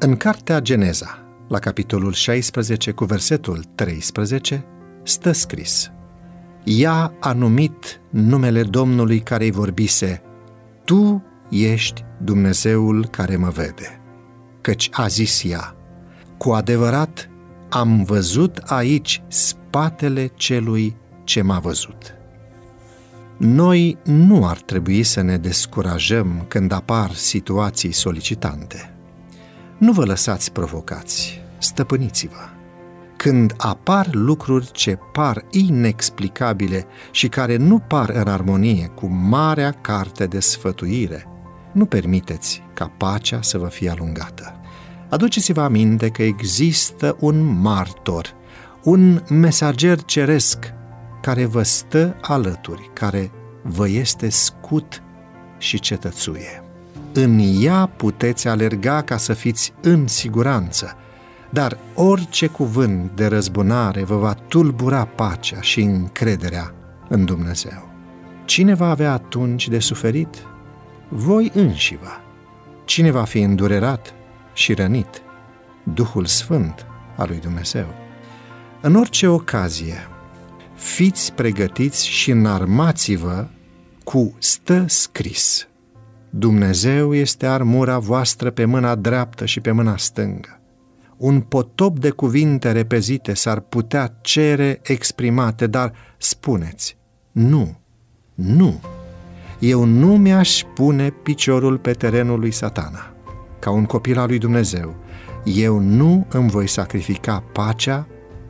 În cartea Geneza, la capitolul 16 cu versetul 13, stă scris Ea a numit numele Domnului care îi vorbise Tu ești Dumnezeul care mă vede. Căci a zis ea, cu adevărat am văzut aici spatele celui ce m-a văzut. Noi nu ar trebui să ne descurajăm când apar situații solicitante. Nu vă lăsați provocați, stăpâniți-vă. Când apar lucruri ce par inexplicabile și care nu par în armonie cu marea carte de sfătuire, nu permiteți ca pacea să vă fie alungată. Aduceți-vă aminte că există un martor, un mesager ceresc care vă stă alături, care vă este scut și cetățuie. În ea puteți alerga ca să fiți în siguranță, dar orice cuvânt de răzbunare vă va tulbura pacea și încrederea în Dumnezeu. Cine va avea atunci de suferit? Voi înșiva. Cine va fi îndurerat și rănit? Duhul Sfânt al lui Dumnezeu. În orice ocazie, fiți pregătiți și înarmați-vă cu stă scris. Dumnezeu este armura voastră pe mâna dreaptă și pe mâna stângă. Un potop de cuvinte repezite s-ar putea cere exprimate, dar spuneți, nu, nu, eu nu mi-aș pune piciorul pe terenul lui satana. Ca un copil al lui Dumnezeu, eu nu îmi voi sacrifica pacea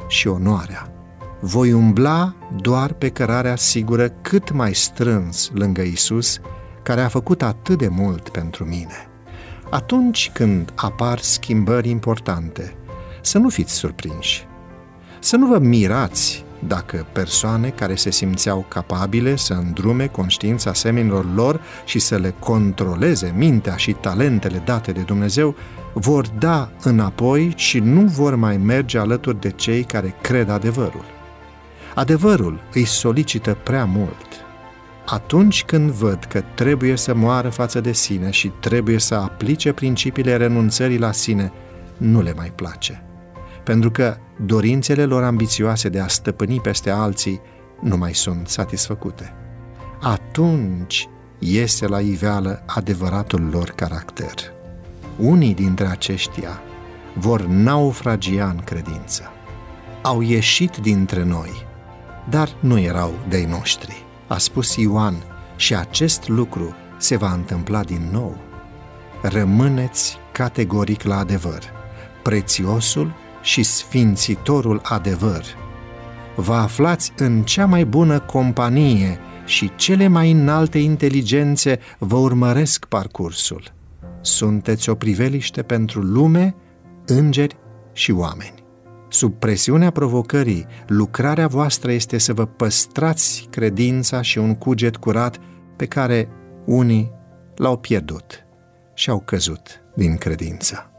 și onoarea voi umbla doar pe cărarea sigură cât mai strâns lângă Isus, care a făcut atât de mult pentru mine. Atunci când apar schimbări importante, să nu fiți surprinși. Să nu vă mirați dacă persoane care se simțeau capabile să îndrume conștiința seminilor lor și să le controleze mintea și talentele date de Dumnezeu, vor da înapoi și nu vor mai merge alături de cei care cred adevărul. Adevărul îi solicită prea mult. Atunci când văd că trebuie să moară față de sine și trebuie să aplice principiile renunțării la sine, nu le mai place. Pentru că dorințele lor ambițioase de a stăpâni peste alții nu mai sunt satisfăcute. Atunci iese la iveală adevăratul lor caracter. Unii dintre aceștia vor naufragia în credință. Au ieșit dintre noi – dar nu erau de-ai noștri. A spus Ioan și acest lucru se va întâmpla din nou. Rămâneți categoric la adevăr, prețiosul și sfințitorul adevăr. Vă aflați în cea mai bună companie și cele mai înalte inteligențe vă urmăresc parcursul. Sunteți o priveliște pentru lume, îngeri și oameni. Sub presiunea provocării, lucrarea voastră este să vă păstrați credința și un cuget curat pe care unii l-au pierdut și au căzut din credință.